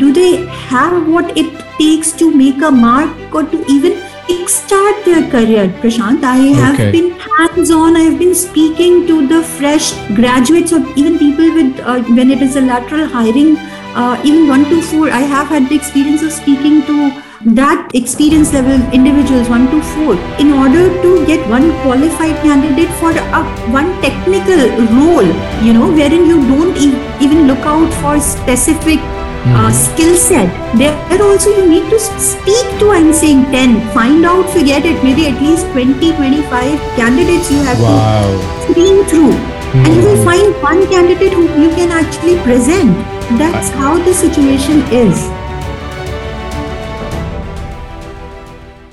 do they have what it takes to make a mark or to even kickstart their career? Prashant i have Okay. been hands on i have been speaking to the fresh graduates or even people with uh, when it is a lateral hiring uh, even 1 to 4 i have had the experience of speaking to that experience level individuals 1 to 4 in order to get one qualified candidate for a one technical role you know wherein you don't e- even look out for specific uh, skill set there also you need to speak to i'm saying 10 find out forget it maybe at least 20 25 candidates you have to Wow. screen through. And you will find one candidate who you can actually present. That's how the situation is